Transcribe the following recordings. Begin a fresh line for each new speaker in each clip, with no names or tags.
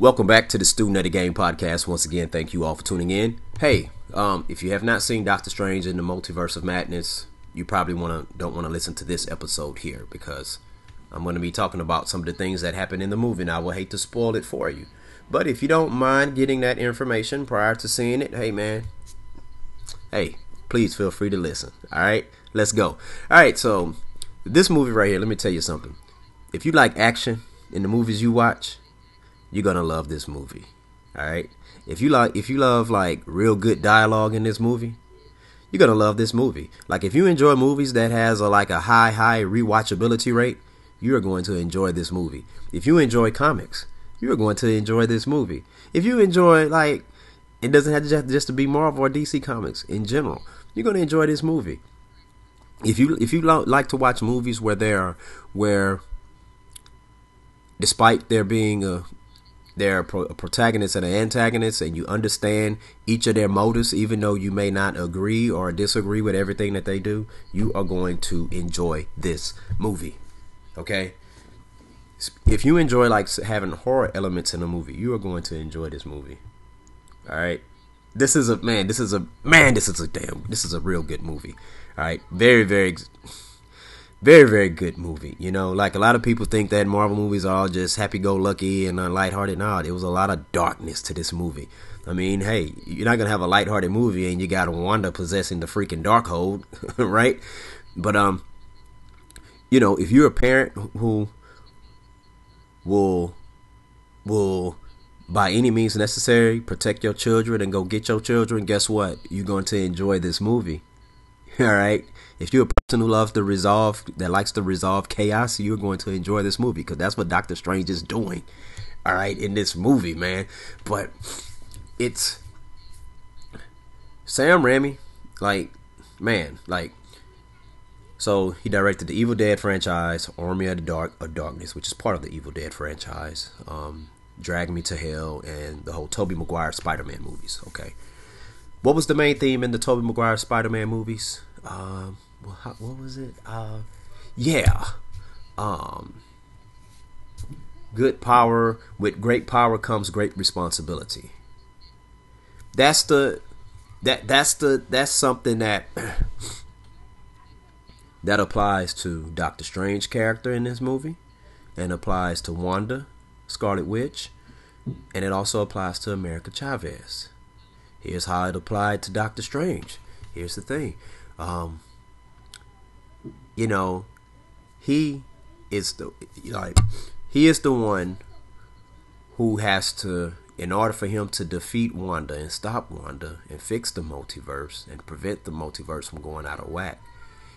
Welcome back to the Student of the Game podcast. Once again, thank you all for tuning in. Hey, um, if you have not seen Doctor Strange in the Multiverse of Madness, you probably want to don't want to listen to this episode here because I'm going to be talking about some of the things that happened in the movie, and I will hate to spoil it for you. But if you don't mind getting that information prior to seeing it, hey man, hey, please feel free to listen. All right, let's go. All right, so this movie right here, let me tell you something. If you like action in the movies you watch, you're gonna love this movie. All right. If you like, if you love like real good dialogue in this movie, you're gonna love this movie. Like if you enjoy movies that has a like a high high rewatchability rate, you are going to enjoy this movie. If you enjoy comics, you are going to enjoy this movie. If you enjoy like it doesn't have to just, just to be Marvel or DC comics in general, you're to enjoy this movie. If you if you lo- like to watch movies where there where despite there being a they're a protagonist and an antagonist, and you understand each of their motives, even though you may not agree or disagree with everything that they do, you are going to enjoy this movie. Okay? If you enjoy like having horror elements in a movie, you are going to enjoy this movie. All right? This is a man, this is a man, this is a damn this is a real good movie. All right? Very very very very good movie you know? Like a lot of people think that marvel movies are all just happy-go-lucky and uh, lighthearted. No there was a lot of darkness to this movie. I mean hey you're not gonna have a lighthearted movie and you got wanda possessing the freaking darkhold right? But um you know if you're a parent who will will by any means necessary protect your children and go get your children guess what? You're going to enjoy this movie all right if you're a person who loves to resolve, that likes to resolve chaos, you're going to enjoy this movie because that's what Doctor Strange is doing. All right, in this movie, man. But it's Sam Raimi, like, man, like, so he directed the Evil Dead franchise, Army of the Dark of Darkness, which is part of the Evil Dead franchise, um, Drag Me to Hell, and the whole Tobey Maguire Spider-Man movies. Okay, what was the main theme in the Tobey Maguire Spider-Man movies? Um, what, what was it? Uh, yeah. Um, good power with great power comes great responsibility. That's the that that's the that's something that that applies to Doctor Strange character in this movie and applies to Wanda, Scarlet Witch, and it also applies to America Chavez. Here's how it applied to Doctor Strange. Here's the thing. Um, you know, he is the like he is the one who has to in order for him to defeat Wanda and stop Wanda and fix the multiverse and prevent the multiverse from going out of whack,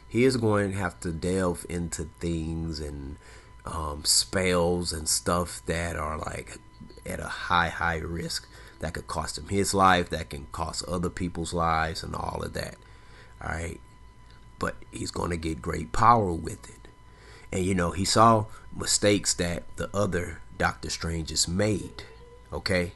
he is going to have to delve into things and um, spells and stuff that are like at a high, high risk that could cost him his life, that can cost other people's lives, and all of that. All right but he's going to get great power with it. And you know, he saw mistakes that the other Doctor Stranges made. Okay?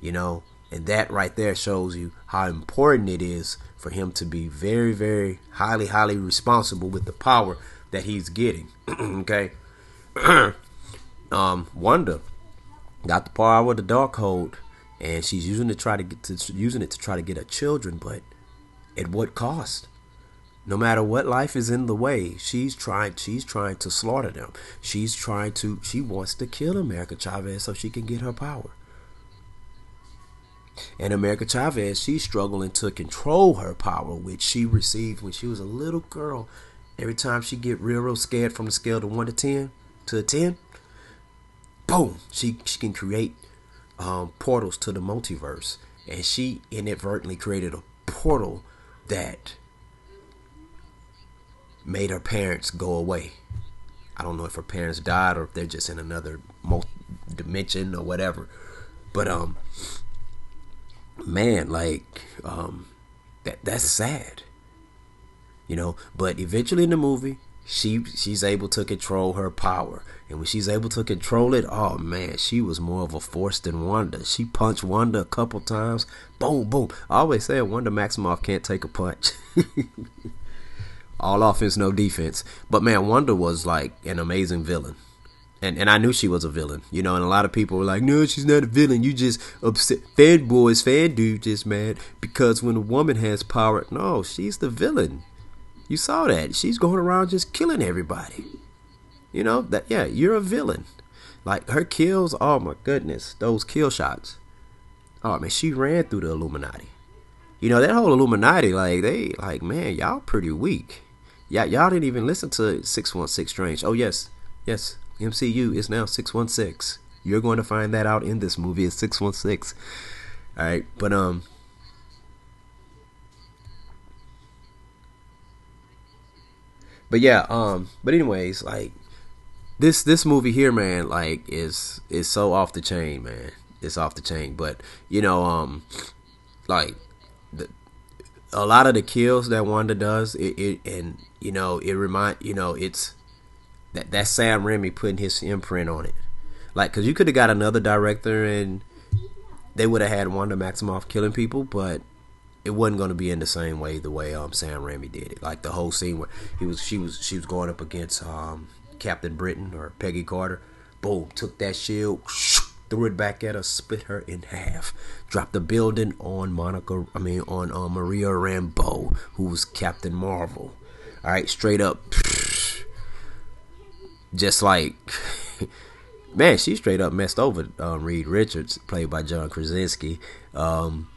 You know, and that right there shows you how important it is for him to be very, very highly, highly responsible with the power that he's getting. okay? um, Wanda got the power of the dark Darkhold, and she's using it to try to get to using it to try to get her children, but at what cost? No matter what life is in the way she's trying she's trying to slaughter them. She's trying to she wants to kill america chavez so she can get her power. And america chavez she's struggling to control her power which she received when she was a little girl. Every time she get real real scared from the scale to 1 to 10 to a 10 boom she, she can create um, portals to the multiverse. And she inadvertently created a portal that made her parents go away. I don't know if her parents died or if they're just in another dimension or whatever. But um man, like um that that's sad. You know, but eventually in the movie, she she's able to control her power. And when she's able to control it, oh man, she was more of a force than Wanda. She punched Wanda a couple times. Boom, boom. I always say Wanda Maximoff can't take a punch. All offense, no defense. But man, Wanda was like an amazing villain. and and I knew she was a villain, you know. And a lot of people were like, "No, she's not a villain. You just upset fan boys, fan dude, just mad because when a woman has power, no, she's the villain. You saw that. She's going around just killing everybody. You know that? Yeah, you're a villain. Like her kills. Oh my goodness, those kill shots. Oh man, she ran through the Illuminati. You know that whole Illuminati, like they, like man, y'all pretty weak. Yeah, y'all didn't even listen to six one six Strange. Oh yes, yes, MCU is now 616. You're going to find that out in this movie. It's 616. All right, but um But yeah, um but anyways, like this this movie here, man, like is is so off the chain, man. It's off the chain, but you know, um like the a lot of the kills that Wanda does, it, it and you know, it remind you know, it's that that's Sam Raimi putting his imprint on it. Like, cause you could have got another director and they would have had Wanda Maximoff killing people, but it wasn't going to be in the same way the way um Sam Raimi did it. Like the whole scene where he was she was she was going up against um Captain Britain or Peggy Carter. Boom, took that shield, threw it back at her, split her in half, dropped the building on Monica. I mean on uh, Maria Rambeau, who was Captain Marvel. All right, straight up just like man, she straight up messed over um, Reed Richards, played by John Krasinski. Um,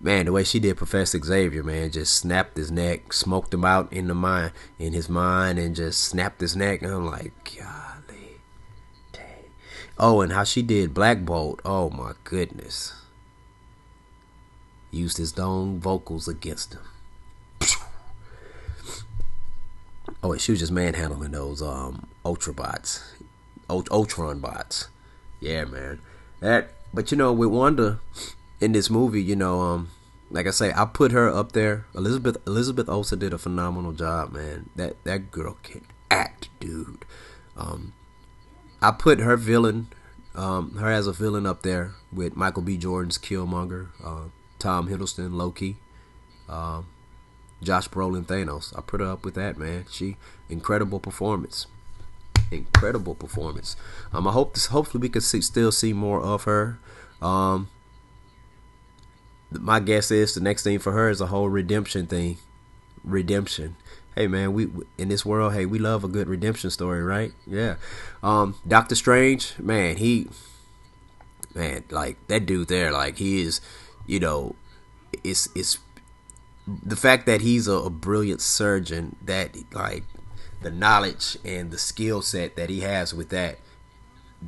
man, the way she did Professor Xavier, man, just snapped his neck, smoked him out in the mind, in his mind, and just snapped his neck. And I'm like, dang. Oh, and how she did Black Bolt. Oh my goodness. Used his own vocals against him. Oh, she was just manhandling those um Ultrabots, Ultron bots. Yeah, man. That, but you know, with Wanda in this movie, you know, um, like I say, I put her up there. Elizabeth Elizabeth Olsen did a phenomenal job, man. That that girl can act, dude. Um, I put her villain, um, her as a villain up there with Michael B. Jordan's Killmonger, uh, Tom Hiddleston, Loki. Um, Josh Brolin Thanos. I put her up with that, man. She incredible performance. Incredible performance. Um, I hope this. Hopefully, we can see, still see more of her. Um, my guess is the next thing for her is a whole redemption thing. Redemption. Hey man, we in this world, hey, we love a good redemption story, right? Yeah. Um, Doctor Strange, man, he, man, like that dude there, like he is, you know, it's it's the fact that he's a, a brilliant surgeon, that like the knowledge and the skill set that he has with that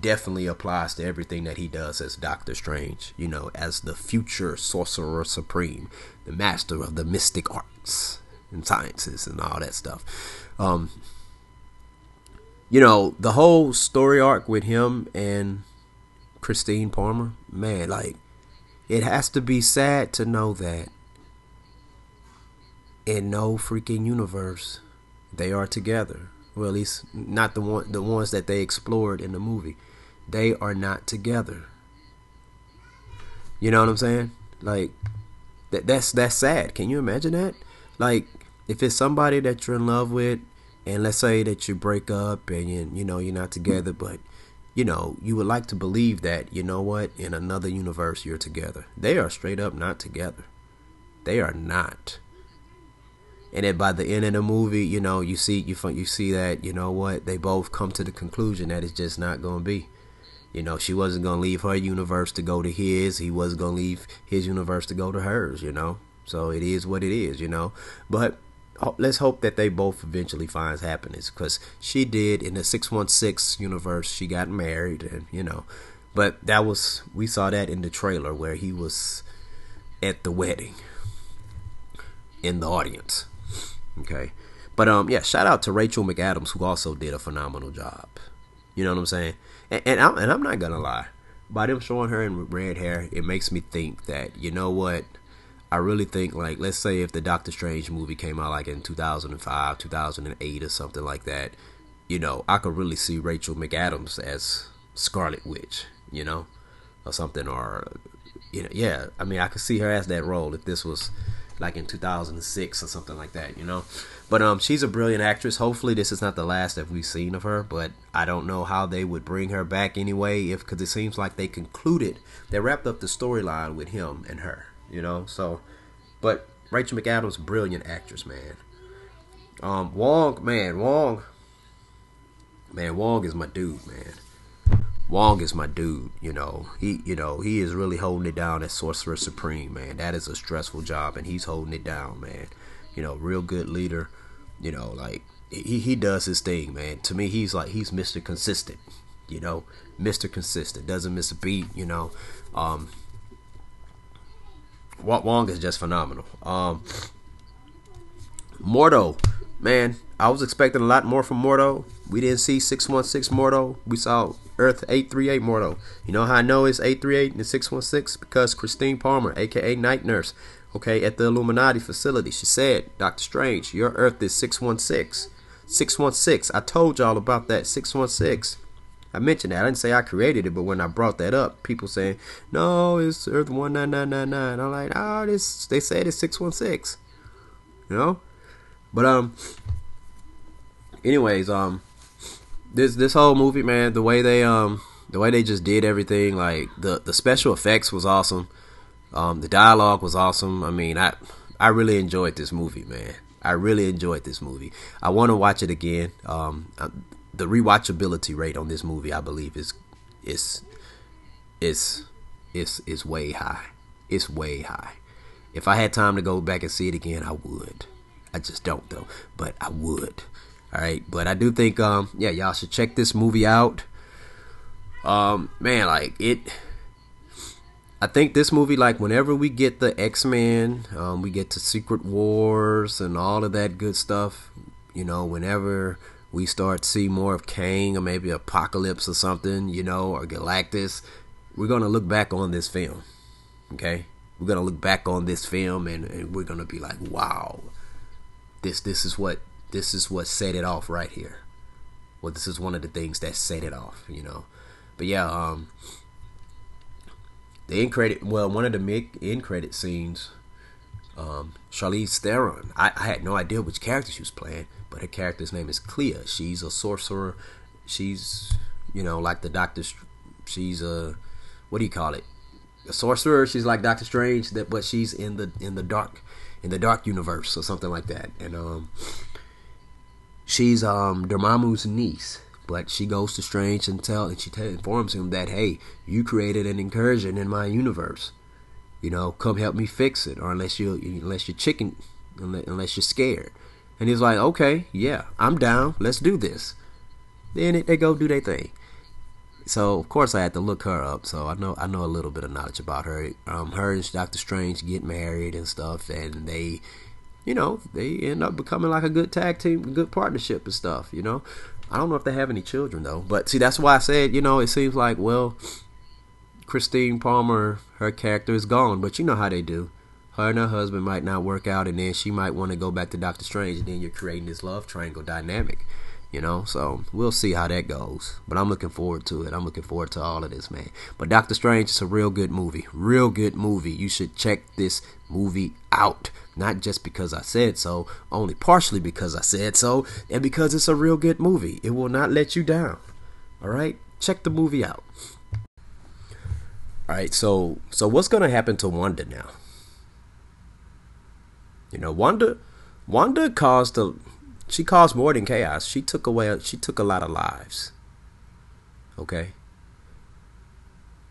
definitely applies to everything that he does as Doctor Strange, you know, as the future sorcerer supreme, the master of the mystic arts and sciences and all that stuff. Um, you know, the whole story arc with him and Christine Palmer, man, like, it has to be sad to know that in no freaking universe they are together. Well, at least not the one the ones that they explored in the movie. They are not together. You know what I'm saying? Like that that's that's sad. Can you imagine that? Like if it's somebody that you're in love with and let's say that you break up and you, you know you're not together but you know you would like to believe that you know what in another universe you're together. They are straight up not together. They are not and then by the end of the movie, you know, you see you you see that you know what they both come to the conclusion that it's just not going to be. You know, she wasn't going to leave her universe to go to his. He wasn't going to leave his universe to go to hers. You know, so it is what it is. You know, but let's hope that they both eventually finds happiness because she did in the 616 universe she got married and you know but that was we saw that in the trailer where he was at the wedding in the audience Okay. But um, yeah, shout out to Rachel McAdams who also did a phenomenal job. You know what I'm saying? And, and I'm and I'm not gonna lie, by them showing her in red hair, it makes me think that you know what. I really think like let's say if the Doctor Strange movie came out like in 2005, 2008 or something like that, you know, I could really see Rachel McAdams as Scarlet Witch, you know, or something or you know, yeah, I mean, I could see her as that role if this was like in 2006 or something like that, you know. But um, she's a brilliant actress. Hopefully, this is not the last that we've seen of her. But I don't know how they would bring her back anyway, if because it seems like they concluded, they wrapped up the storyline with him and her, you know. So, but Rachel McAdams, brilliant actress, man. Um, Wong, man, Wong, man, Wong is my dude, man. Wong is my dude. You know, he you know he is really holding it down as Sorcerer Supreme, man. That is a stressful job, and he's holding it down, man. You know, real good leader. You know, like he he does his thing, man. To me, he's like he's Mister Consistent. You know, Mister Consistent doesn't miss a beat. You know, um, Wong is just phenomenal. Um, Mordo, man, I was expecting a lot more from Mordo. We didn't see 616 Mordo. We saw Earth 838 Mordo. You know how I know it's 838 and 616? Because Christine Palmer, aka Night Nurse, okay, at the Illuminati facility, she said, Doctor Strange, your Earth is 616. 616. I told y'all about that. 616. I mentioned that. I didn't say I created it, but when I brought that up, people saying, no, it's Earth 19999. I'm like, oh, this, they said it's 616. You know? But, um, anyways, um, this this whole movie, man, the way they um the way they just did everything, like the the special effects was awesome. Um, the dialogue was awesome. I mean, I I really enjoyed this movie, man. I really enjoyed this movie. I want to watch it again. Um, the rewatchability rate on this movie, I believe, is is is is is way high. It's way high. If I had time to go back and see it again, I would. I just don't though, but I would. All right, but I do think, um, yeah, y'all should check this movie out. Um, man, like it. I think this movie, like whenever we get the X Men, um, we get to Secret Wars and all of that good stuff. You know, whenever we start see more of Kang or maybe Apocalypse or something, you know, or Galactus, we're gonna look back on this film. Okay, we're gonna look back on this film and, and we're gonna be like, wow, this this is what this is what set it off right here. Well, this is one of the things that set it off, you know. But yeah, um, the end credit, well, one of the mid end credit scenes, um, Charlize Theron. I, I had no idea which character she was playing, her character's name is Clea. She's a sorcerer. She's, you know, like the Doctor. She's a, what do you call it? A sorcerer. She's like Doctor Strange, that but she's in the in the dark, in the dark universe or something like that. And um, she's um Dormammu's niece, but she goes to Strange and tell and she t- informs him that hey, you created an incursion in my universe. You know, come help me fix it, or unless you unless you're chicken, unless you're scared. And he's like, okay, yeah, I'm down. Let's do this. Then it, they go do their thing. So of course I had to look her up. So I know I know a little bit of knowledge about her. Um, her and Doctor Strange get married and stuff, and they you know, they end up becoming like a good tag team, good partnership and stuff, you know. I don't know if they have any children though, but see, that's why I said, you know, it seems like, well, Christine Palmer, her character is gone, but you know how they do. Her and her husband might not work out, and then she might want to go back to Doctor Strange, and then you're creating this love triangle dynamic you know? So we'll see how that goes. But i'm looking forward to it. I'm looking forward to all of this man. But doctor strange is a real good movie. Real good movie. You should check this movie out. Not just because i said so only partially because i said so and because it's a real good movie. It will not let you down. All right? Check the movie out. All right so so what's gonna happen to wanda now you know wanda wanda caused a she caused more than chaos. She took away. She took a lot of lives. Okay.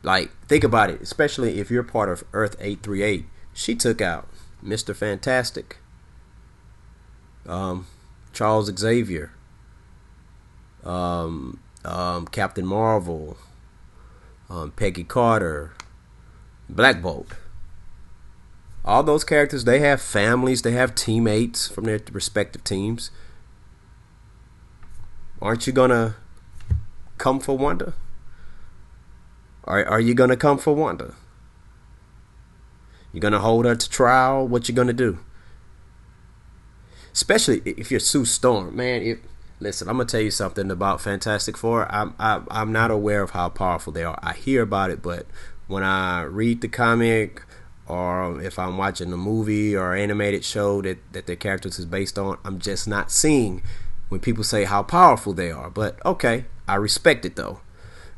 Like think about it, especially if you're part of Earth eight three eight. She took out Mister Fantastic, um, Charles Xavier, um, um, Captain Marvel, um, Peggy Carter, Black Bolt all those characters they have families they have teammates from their respective teams aren't you gonna come for Wanda? Are are you gonna come for Wanda? You gonna hold her to trial? What you gonna do? Especially if you're Sue Storm, man. If listen, I'm gonna tell you something about Fantastic Four. I'm I, I'm not aware of how powerful they are. I hear about it, but when I read the comic or if I'm watching a movie or animated show that, that their characters is based on, I'm just not seeing when people say how powerful they are. But okay, I respect it though.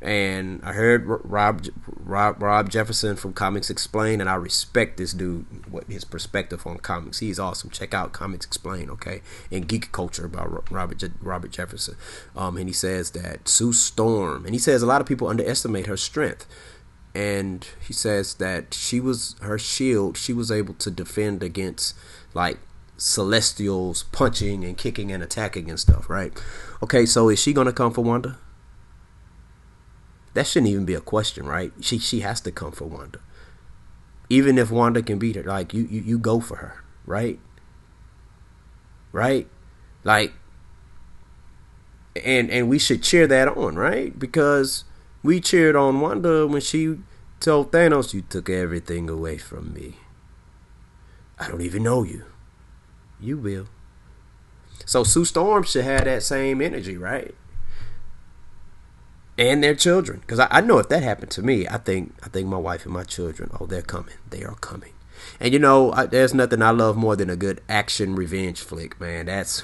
And I heard Rob Rob Rob Jefferson from Comics Explain, and I respect this dude, what his perspective on comics. He's awesome. Check out Comics Explain, okay, and Geek Culture by Robert Robert Jefferson. Um, and he says that Sue Storm, and he says a lot of people underestimate her strength and he says that she was her shield she was able to defend against like celestials punching and kicking and attacking and stuff right? Okay so is she gonna come for wanda? That shouldn't even be a question right? She she has to come for wanda. Even if wanda can beat her like you you, you go for her right? Right? Like and and we should cheer that on right? Because we cheered on Wanda when she told Thanos, You took everything away from me. I don't even know you. You will. So Sue Storm should have that same energy, right? And their children, because I, I, know if that happened to me, I think I think my wife and my children, oh, they're coming, they are coming. And you know, I, there's nothing I love more than a good action revenge flick, man. That's,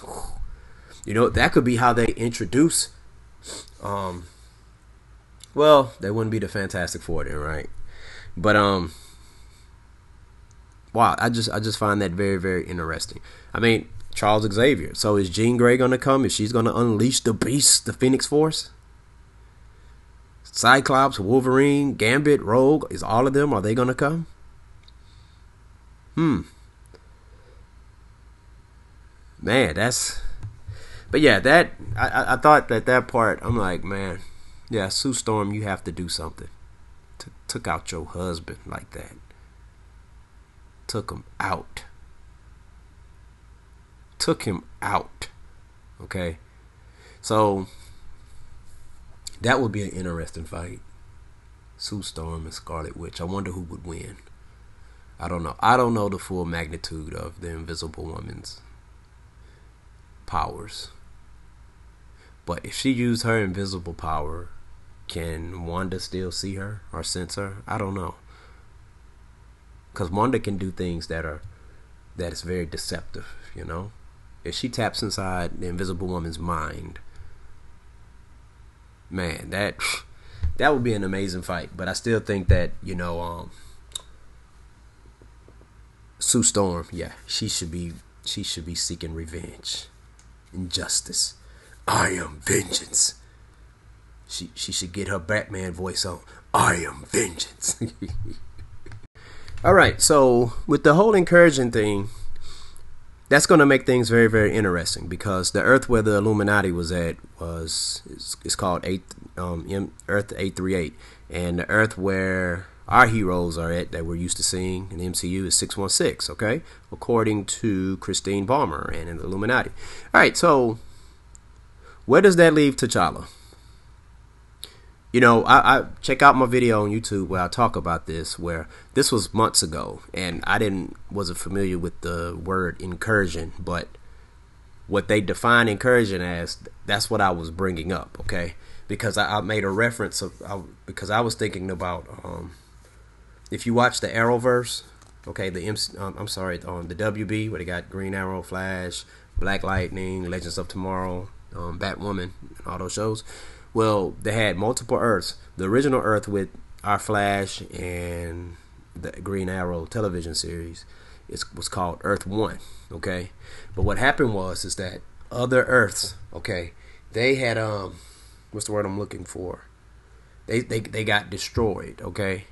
you know, that could be how they introduce um, well, they wouldn't be the Fantastic Four then, right? But um, wow, I just I just find that very very interesting. I mean, Charles Xavier. So is Jean Grey gonna come? Is she's gonna unleash the beast, the Phoenix Force? Cyclops, Wolverine, Gambit, Rogue, is all of them? Are they gonna come? Hmm. Man, that's. But yeah, that I I thought that that part I'm like man yeah, Sue Storm, you have to do something. T- took out your husband like that. Took him out. Took him out. Okay? So, that would be an interesting fight. Sue Storm and Scarlet Witch. I wonder who would win. I don't know. I don't know the full magnitude of the Invisible Woman's powers. But if she used her invisible power can Wanda still see her or sense her? I don't know. Cause Wanda can do things that are that is very deceptive, you know. If she taps inside the Invisible Woman's mind, man, that that would be an amazing fight. But I still think that you know, um, Sue Storm, yeah, she should be she should be seeking revenge, injustice. I am vengeance. She she should get her Batman voice on. I am vengeance. All right, so with the whole incursion thing, that's going to make things very very interesting because the Earth where the Illuminati was at was it's, it's called eight um, Earth eight three eight, and the Earth where our heroes are at that we're used to seeing in the MCU is 616, okay? According to Christine Palmer and the Illuminati. All right, so where does that leave T'Challa? You know, I, I, check out my video on YouTube where I talk about this. Where this was months ago, and I didn't wasn't familiar with the word incursion, but what they define incursion as, that's what I was bringing up. Okay, because I, I made a reference of I, because I was thinking about um, if you watch the Arrowverse, okay, the MC, um, I'm sorry, um, the WB where they got Green Arrow, Flash, Black Lightning, Legends of Tomorrow, um, Batwoman, all those shows well, they had multiple Earths. The original Earth with our Flash and the Green Arrow television series is was called Earth One. Okay, but what happened was is that other Earths, okay, they had um, what's the word I'm looking for? They they they got destroyed. Okay,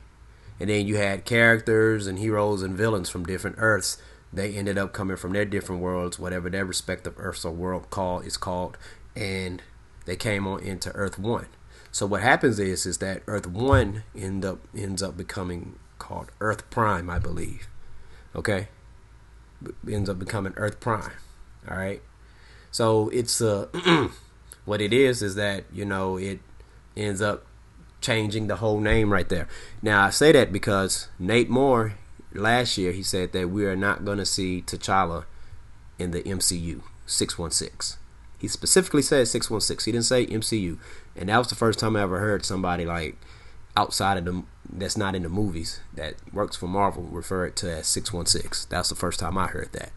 and then you had characters and heroes and villains from different Earths. They ended up coming from their different worlds, whatever their respective Earths or world call is called, and they came on into Earth One. So what happens is is that Earth One end up ends up becoming called Earth Prime, I believe. Okay, ends up becoming Earth Prime. All right. So it's uh, what it is is that you know it ends up changing the whole name right there. Now I say that because Nate Moore last year he said that we are not going to see T'Challa in the MCU 616. He specifically said 616. He didn't say MCU. And that was the first time I ever heard somebody like outside of the that's not in the movies that works for Marvel refer it to as 616. That's the first time I heard that.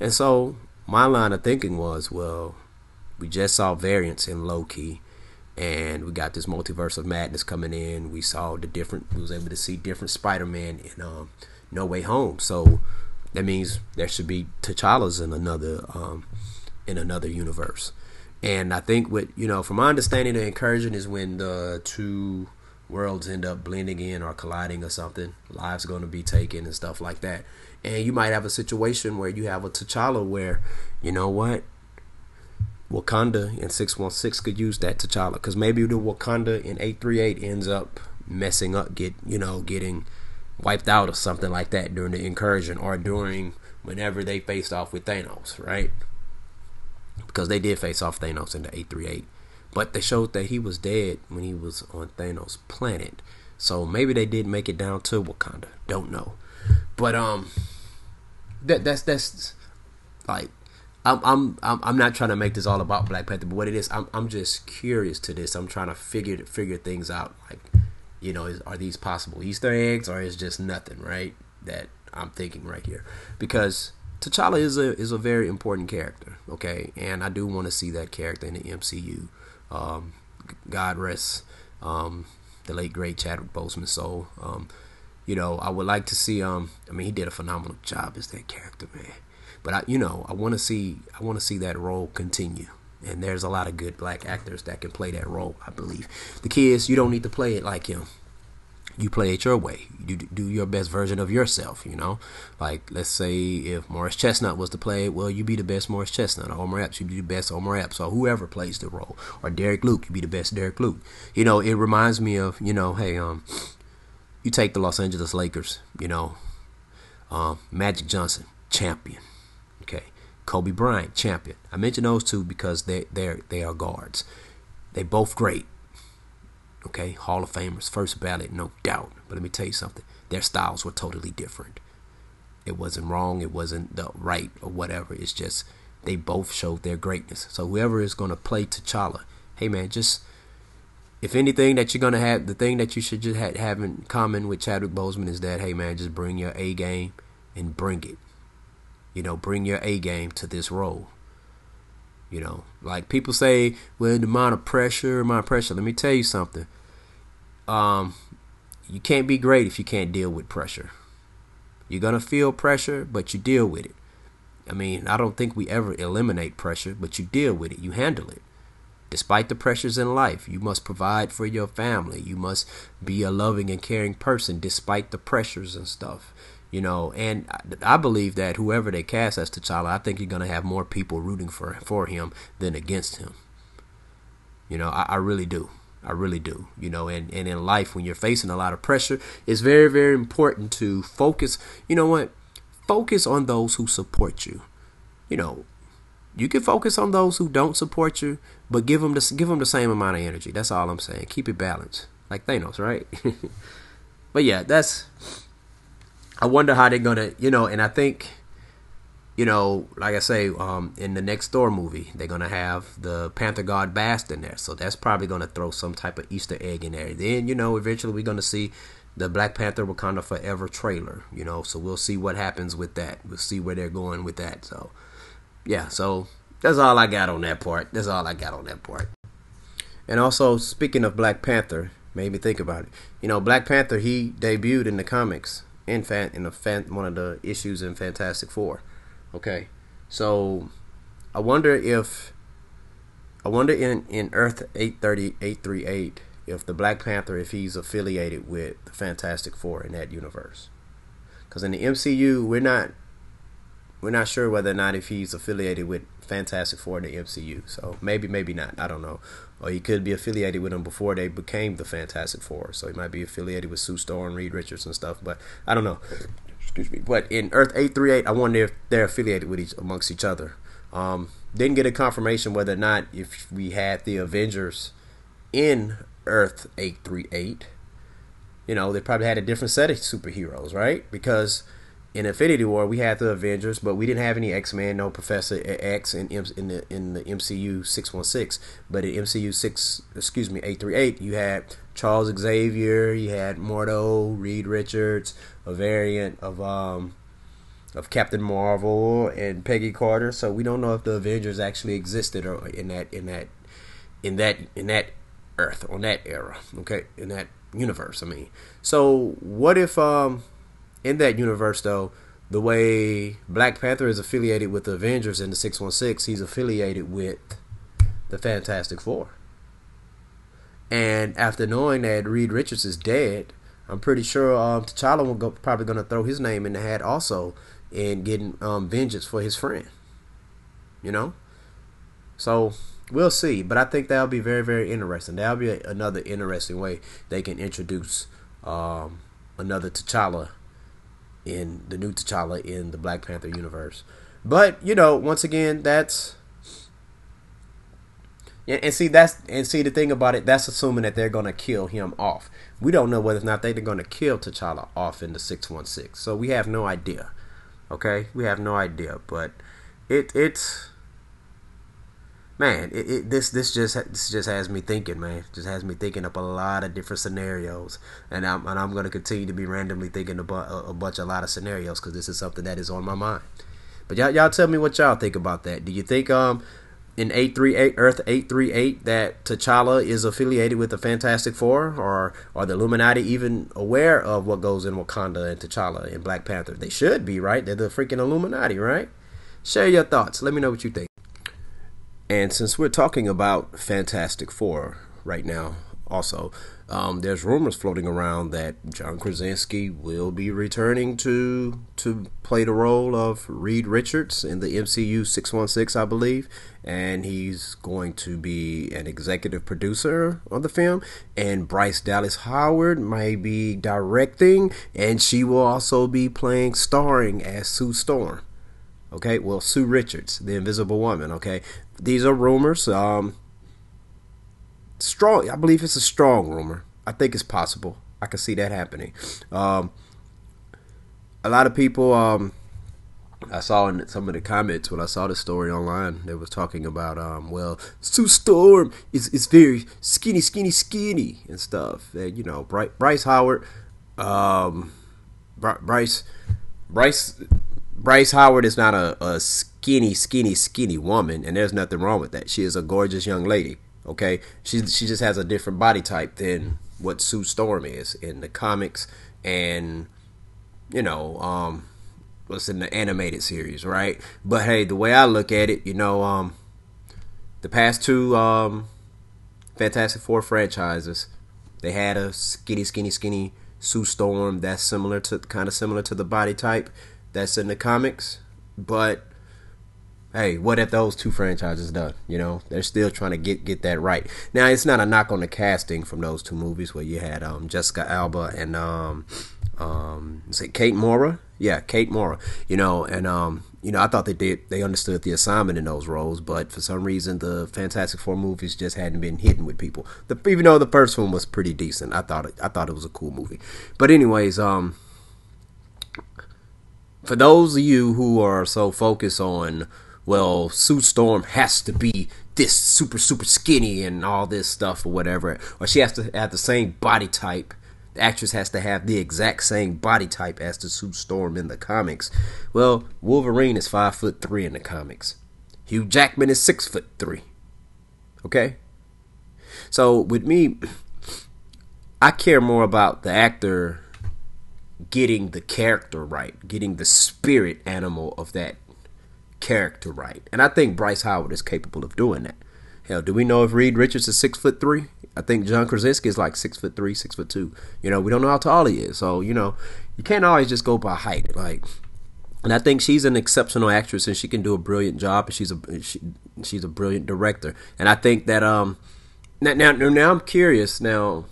And so my line of thinking was, well, we just saw variants in Loki and we got this multiverse of madness coming in. We saw the different we was able to see different Spider-Man in um, No Way Home. So that means there should be T'Challa's in another um, in another universe. And I think what you know, from my understanding, the incursion is when the two worlds end up blending in or colliding or something. Lives going to be taken and stuff like that. And you might have a situation where you have a T'Challa where, you know what, Wakanda in 616 could use that T'Challa because maybe the Wakanda in 838 ends up messing up, get you know, getting wiped out or something like that during the incursion or during whenever they faced off with Thanos, right? Because they did face off Thanos in the 838. But they showed that he was dead when he was on Thanos' planet. So maybe they did make it down to Wakanda. Don't know. But um that that's that's like I'm I'm I'm I'm not trying to make this all about Black Panther, but what it is, I'm I'm just curious to this. I'm trying to figure figure things out. Like, you know, is, are these possible Easter eggs or is just nothing, right? That I'm thinking right here, because T'Challa is a is a very important character, okay, and I do want to see that character in the MCU. Um, God rest um, the late great Chadwick Boseman soul. Um, you know, I would like to see. Um, I mean, he did a phenomenal job as that character, man. But I, you know, I want to see. I want to see that role continue. And there's a lot of good black actors that can play that role. I believe. The kids. you don't need to play it like him you play it your way. You do your best version of yourself, you know? Like, let's say if Morris Chestnut was to play well, you be the best Morris Chestnut. Or Omar Epps, you be the best Omar Epps. Or whoever plays the role. Or Derek Luke, you be the best Derek Luke. You know, it reminds me of, you know, hey, um, you take the Los Angeles Lakers, you know, um, Magic Johnson, champion. Okay. Kobe Bryant, champion. I mention those two because they they they are guards. They both great. Okay, Hall of Famers, first ballot, no doubt. But let me tell you something. Their styles were totally different. It wasn't wrong. It wasn't the right or whatever. It's just they both showed their greatness. So whoever is going to play T'Challa, hey man, just if anything that you're gonna have, the thing that you should just have, have in common with Chadwick Boseman is that, hey man, just bring your A game and bring it. You know, bring your A game to this role. You know, like people say, well, the amount of pressure, amount of pressure. Let me tell you something. Um, you can't be great if you can't deal with pressure. You're gonna feel pressure, but you deal with it. I mean, I don't think we ever eliminate pressure, but you deal with it. You handle it. Despite the pressures in life, you must provide for your family. You must be a loving and caring person despite the pressures and stuff you know, and I believe that whoever they cast as T'Challa, I think you're gonna have more people rooting for for him than against him. You know, I, I really do. I really do. You know, and, and in life, when you're facing a lot of pressure, it's very, very important to focus. You know what? Focus on those who support you. You know, you can focus on those who don't support you, but give them the give them the same amount of energy. That's all I'm saying. Keep it balanced, like Thanos, right? but yeah, that's I wonder how they're gonna, you know, and I think, you know, like I say, um, in the next Thor movie, they're gonna have the Panther God Bast in there, so that's probably gonna throw some type of Easter egg in there. Then, you know, eventually we're gonna see the Black Panther Wakanda Forever trailer, you know, so we'll see what happens with that. We'll see where they're going with that. So, yeah, so that's all I got on that part. That's all I got on that part. And also, speaking of Black Panther, made me think about it. You know, Black Panther he debuted in the comics in fan in the fan one of the issues in Fantastic Four. Okay, so I wonder if I wonder in in Earth eight thirty eight three eight if the Black Panther if he's affiliated with the Fantastic Four in that universe. Because in the MCU we're not we're not sure whether or not if he's affiliated with Fantastic Four in the MCU. So maybe maybe not. I don't know or he could be affiliated with them before they became the Fantastic Four. So he might be affiliated with Sue Storm, Reed Richards, and stuff. But I don't know. Excuse me. But in Earth eight three eight, I wonder if they're affiliated with each amongst each other. Um, didn't get a confirmation whether or not if we had the Avengers in Earth eight three eight. You know, they probably had a different set of superheroes, right? Because in Infinity War we had the Avengers, but we didn't have any X Men, no Professor X in in the in the MCU six one six. But in MCU six, excuse me, eight three eight, you had Charles Xavier, you had Mordo, Reed Richards, a variant of um of Captain Marvel and Peggy Carter. So we don't know if the Avengers actually existed or in that in that in that in that Earth on that era. Okay, in that universe. I mean, so what if um in that universe though? The way Black Panther is affiliated with the Avengers in the 616, he's affiliated with the Fantastic Four. And after knowing that Reed Richards is dead, I'm pretty sure um, T'Challa will go, probably going to throw his name in the hat also in getting um, vengeance for his friend. You know, so we'll see. But I think that'll be very, very interesting. That'll be a, another interesting way they can introduce um, another T'Challa in the new T'Challa in the Black Panther universe. But you know, once again, that's and, and see that's and see the thing about it. That's assuming that they're gonna kill him off. We don't know whether or not they're gonna kill T'Challa off in the six one six. So we have no idea. Okay, we have no idea. But it it's man, it, it, this this just this just has me thinking, man. Just has me thinking up a lot of different scenarios, and I'm and I'm gonna continue to be randomly thinking about a, a bunch, a lot of scenarios because this is something that is on my mind. But y'all, y'all tell me what y'all think about that. Do you think um in 838 Earth 838 that T'Challa is affiliated with the Fantastic Four or are the Illuminati even aware of what goes in Wakanda and T'Challa and Black Panther? They should be, right? They're the freaking Illuminati, right? Share your thoughts. Let me know what you think. And since we're talking about Fantastic Four right now, also, um, there's rumors floating around that John Krasinski will be returning to to play the role of Reed Richards in the MCU 616, I believe, and he's going to be an executive producer on the film. And Bryce Dallas Howard may be directing, and she will also be playing starring as Sue Storm. Okay, well, Sue Richards, the Invisible Woman. Okay, these are rumors. Um, strong. I believe it's a strong rumor. I think it's possible. I can see that happening. Um, a lot of people. Um, I saw in some of the comments when I saw the story online, they was talking about, um, well, Sue Storm is, is very skinny, skinny, skinny and stuff. And, you know, Bryce, Bryce Howard, um, Bryce, Bryce, Bryce Howard is not a, a skinny, skinny, skinny woman, and there's nothing wrong with that. She is a gorgeous young lady. Okay, she she just has a different body type than what Sue Storm is in the comics, and you know, um, what's in the animated series, right? But hey, the way I look at it, you know, um, the past two um, Fantastic Four franchises, they had a skinny, skinny, skinny Sue Storm that's similar to kind of similar to the body type that's in the comics, but hey, what have those two franchises done? You know, they're still trying to get get that right. Now, it's not a knock on the casting from those two movies where you had um, Jessica Alba and um, um, is it Kate Mara? Yeah, Kate Mara. You know, and um, you know, I thought they did they understood the assignment in those roles, but for some reason, the Fantastic Four movies just hadn't been hitting with people. The, even though the first one was pretty decent, I thought it, I thought it was a cool movie. But anyways, um. For those of you who are so focused on well, Sue Storm has to be this super, super skinny and all this stuff or whatever, or she has to have the same body type. The actress has to have the exact same body type as the Sue Storm in the comics. Well, Wolverine is five foot three in the comics. Hugh Jackman is six foot three. Okay? So with me, I care more about the actor getting the character right, getting the spirit animal of that character right. And I think Bryce Howard is capable of doing that. Hell, do we know if Reed Richards is six foot three? I think John Krasinski is like six foot three, six foot two. You know, we don't know how tall he is. So, you know, you can't always just go by height. Like and I think she's an exceptional actress and she can do a brilliant job and she's a she, she's a brilliant director. And I think that um now now, now I'm curious now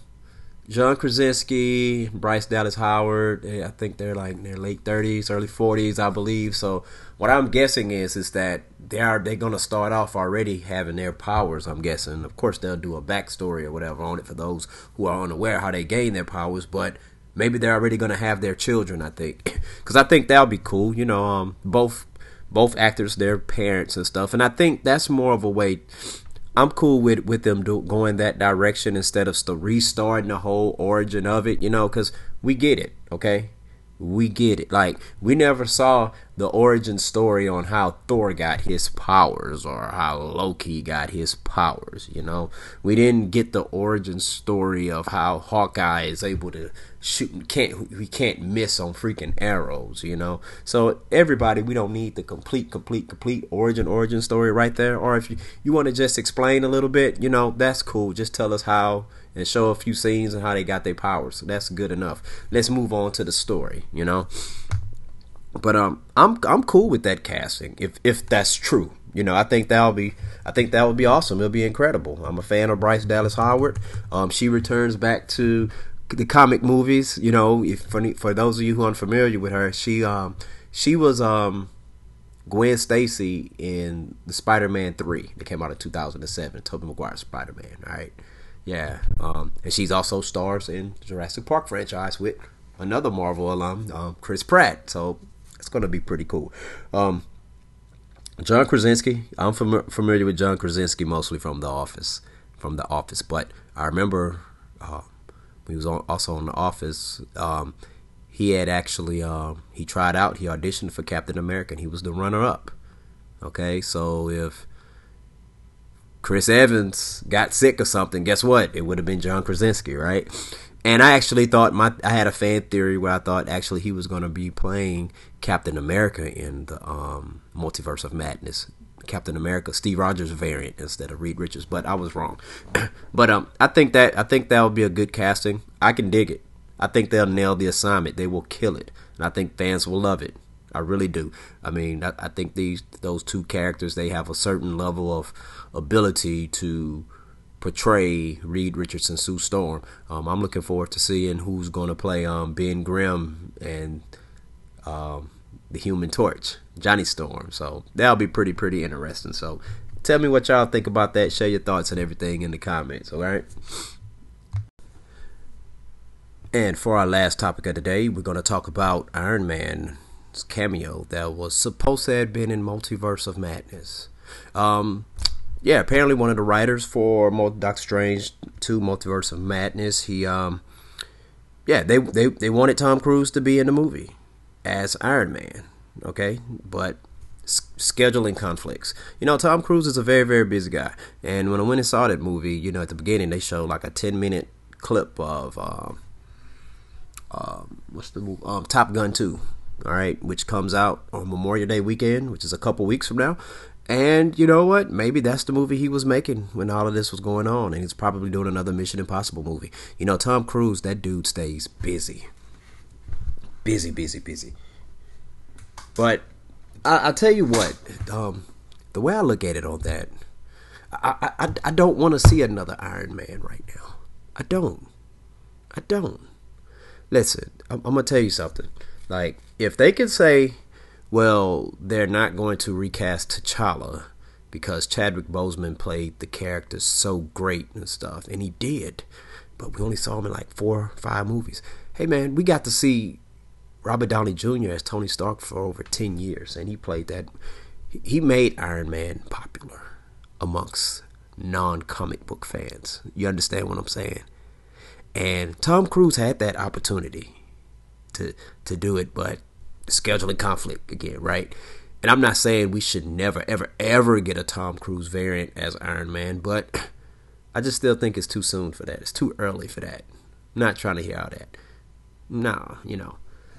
John Krasinski, Bryce Dallas Howard, I think they're like in their late 30s, early 40s, I believe. So what I'm guessing is is that they are they're gonna start off already having their powers. I'm guessing. Of course, they'll do a backstory or whatever on it for those who are unaware how they gain their powers. But maybe they're already gonna have their children. I think because I think that'll be cool. You know, um, both both actors, their parents and stuff, and I think that's more of a way. I'm cool with with them do, going that direction instead of st- restarting the whole origin of it. You know, because we get it. Okay, we get it. Like we never saw the origin story on how Thor got his powers or how Loki got his powers, you know. We didn't get the origin story of how Hawkeye is able to shoot can't we can't miss on freaking arrows, you know. So everybody, we don't need the complete complete complete origin origin story right there or if you you want to just explain a little bit, you know, that's cool. Just tell us how and show a few scenes and how they got their powers. So that's good enough. Let's move on to the story, you know. But um, I'm I'm cool with that casting if if that's true. You know, I think that'll be I think that would be awesome. It'll be incredible. I'm a fan of Bryce Dallas Howard. Um, she returns back to the comic movies. You know, if for for those of you who are unfamiliar with her, she um she was um Gwen Stacy in the Spider-Man 3 that came out in 2007, Tobey Maguire Spider-Man, right? Yeah, um, and she's also stars in Jurassic Park franchise with another Marvel alum, um, Chris Pratt. So it's gonna be pretty cool. Um, John Krasinski, I'm fam- familiar with John Krasinski mostly from The Office, from The Office. But I remember uh, he was on, also on The Office. Um, he had actually uh, he tried out, he auditioned for Captain America, and he was the runner-up. Okay, so if Chris Evans got sick or something, guess what? It would have been John Krasinski, right? And I actually thought my I had a fan theory where I thought actually he was going to be playing Captain America in the um, Multiverse of Madness. Captain America, Steve Rogers variant instead of Reed Richards, but I was wrong. but um, I think that I think that would be a good casting. I can dig it. I think they'll nail the assignment. They will kill it, and I think fans will love it. I really do. I mean, I, I think these those two characters they have a certain level of ability to portray Reed Richardson, Sue Storm. Um, I'm looking forward to seeing who's going to play um, Ben Grimm and um, the Human Torch, Johnny Storm. So that'll be pretty pretty interesting. So tell me what y'all think about that. Share your thoughts and everything in the comments. All right. And for our last topic of the day, we're going to talk about Iron Man's cameo that was supposed to have been in Multiverse of Madness. Um, yeah, apparently one of the writers for Doctor Strange 2 Multiverse of Madness, he um yeah, they they they wanted Tom Cruise to be in the movie as Iron Man, okay? But scheduling conflicts. You know, Tom Cruise is a very very busy guy. And when I went and saw that movie, you know, at the beginning they showed like a 10-minute clip of um um, what's the? Um, Top Gun 2, all right, which comes out on Memorial Day weekend, which is a couple weeks from now. And you know what? Maybe that's the movie he was making when all of this was going on, and he's probably doing another Mission Impossible movie. You know, Tom Cruise, that dude stays busy, busy, busy, busy. But I, I tell you what, um, the way I look at it on that, I, I, I don't want to see another Iron Man right now. I don't. I don't. Listen, I'm, I'm gonna tell you something. Like, if they can say well, they're not going to recast T'Challa because Chadwick Boseman played the character so great and stuff, and he did. But we only saw him in like four or five movies. Hey man, we got to see Robert Downey Jr. as Tony Stark for over 10 years, and he played that. He made Iron Man popular amongst non comic book fans. You understand what I'm saying? And Tom Cruise had that opportunity to to do it, but scheduling conflict again, right? And I'm not saying we should never, ever, ever get a Tom Cruise variant as Iron Man, but I just still think it's too soon for that. It's too early for that. I'm not trying to hear all that. No, you know.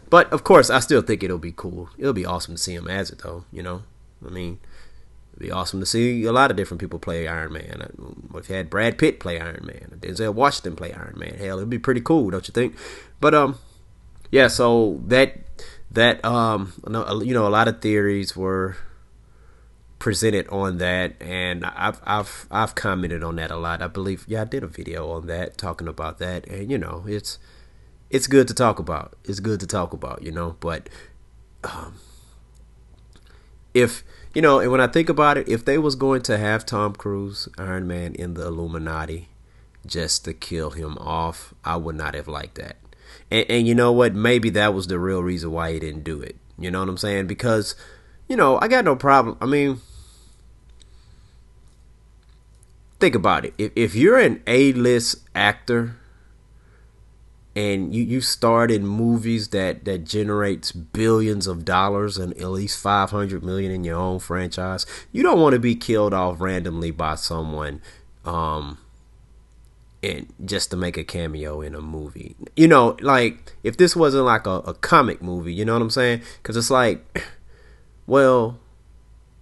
But of course, I still think it'll be cool. It'll be awesome to see him as it, though. You know, I mean, it'd be awesome to see a lot of different people play Iron Man. If you had Brad Pitt play Iron Man, Denzel Washington play Iron Man, hell, it'd be pretty cool, don't you think? But um, yeah. So that that um you know a lot of theories were presented on that and I've I've I've commented on that a lot. I believe yeah, I did a video on that talking about that and you know, it's it's good to talk about. It's good to talk about, you know, but um if you know, and when I think about it, if they was going to have Tom Cruise, Iron Man in the Illuminati just to kill him off, I would not have liked that. And, and you know what? Maybe that was the real reason why he didn't do it. You know what I'm saying? Because, you know, I got no problem. I mean, think about it. If, if you're an A-list actor and you, you start in movies that, that generates billions of dollars and at least 500 million in your own franchise, you don't want to be killed off randomly by someone um, and just to make a cameo in a movie. You know, like if this wasn't like a, a comic movie, you know what I'm saying? Because it's like, well,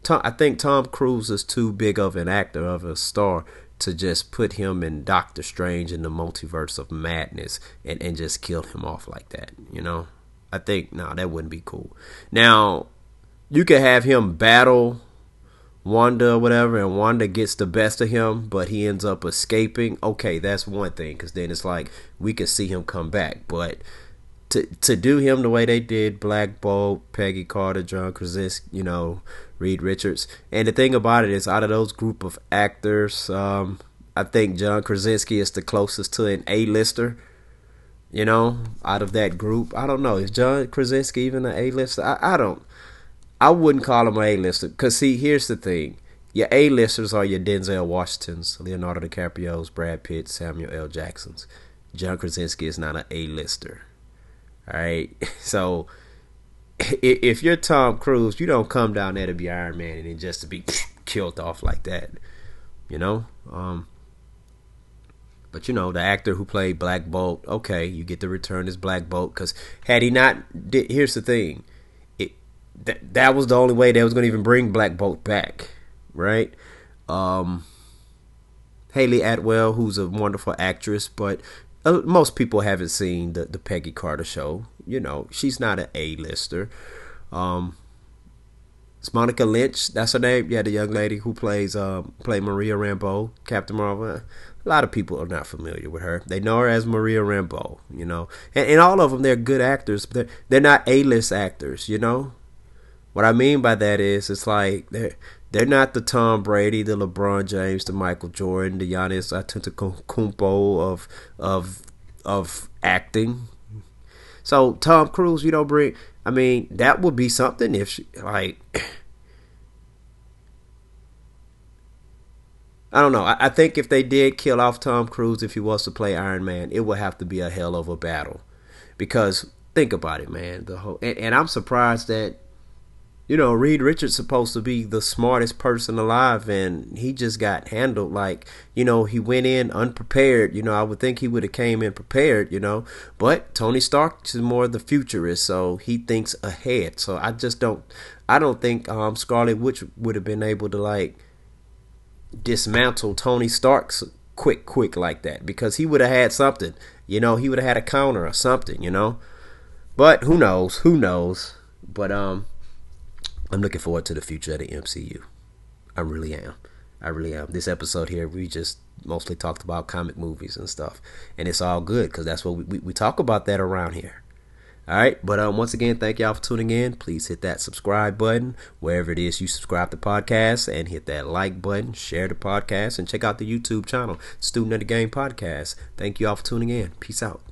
Tom, I think Tom Cruise is too big of an actor of a star to just put him in Doctor Strange in the multiverse of madness and, and just kill him off like that, you know? I think no, that wouldn't be cool. Now, you could have him battle Wanda or whatever, and Wanda gets the best of him, but he ends up escaping. Okay, that's one thing, because then it's like we could see him come back. But to to do him the way they did Black Bolt, Peggy Carter, John Krasinski, you know, Reed Richards. And the thing about it is, out of those group of actors, um, I think John Krasinski is the closest to an A-lister. You know, out of that group, I don't know. Is John Krasinski even an A-lister? I, I don't. I wouldn't call him an A-lister. Cause see, here's the thing: your A-listers are your Denzel Washingtons, Leonardo DiCaprio's, Brad Pitt, Samuel L. Jacksons. John Krasinski is not an A-lister. All right, so if you're Tom Cruise, you don't come down there to be Iron Man and then just to be killed off like that, you know. Um, but you know the actor who played Black Bolt, okay, you get to return as Black Bolt because had he not, here's the thing, that that was the only way they was gonna even bring Black Bolt back, right? Um, Hayley Atwell, who's a wonderful actress, but uh, most people haven't seen the the Peggy Carter show. You know, she's not an A-lister. Um, it's Monica Lynch. That's her name. Yeah, the young lady who plays uh, play Maria Rambeau, Captain Marvel. A lot of people are not familiar with her. They know her as Maria Rambeau. You know, and, and all of them they're good actors, but they're, they're not A-list actors. You know, what I mean by that is it's like they're they're not the Tom Brady, the LeBron James, the Michael Jordan, the Giannis Antetokounmpo of of of acting. So Tom Cruise, you don't bring. I mean, that would be something if she, like. I don't know. I, I, think if they did kill off Tom Cruise if he was to play Iron Man, it would have to be a hell of a battle. Because think about it, man. The whole and, and I'm surprised that you know, Reed Richards supposed to be the smartest person alive, and he just got handled like, you know, he went in unprepared. You know, I would think he would have came in prepared, you know, but Tony Stark is more the futurist, so he thinks ahead. So I just don't, I don't think um, Scarlet Witch would have been able to like dismantle Tony Stark's quick, quick like that because he would have had something, you know, he would have had a counter or something, you know. But who knows? Who knows? But um I'm looking forward to the future of the MCU. I really am. I really am. This episode here, we just mostly talked about comic movies and stuff, and it's all good because that's what we, we, we talk about that around here. All right, but um, once again, thank y'all for tuning in. Please hit that subscribe button wherever it is you subscribe to podcasts, and hit that like button, share the podcast, and check out the YouTube channel, Student of the Game Podcast. Thank you all for tuning in. Peace out.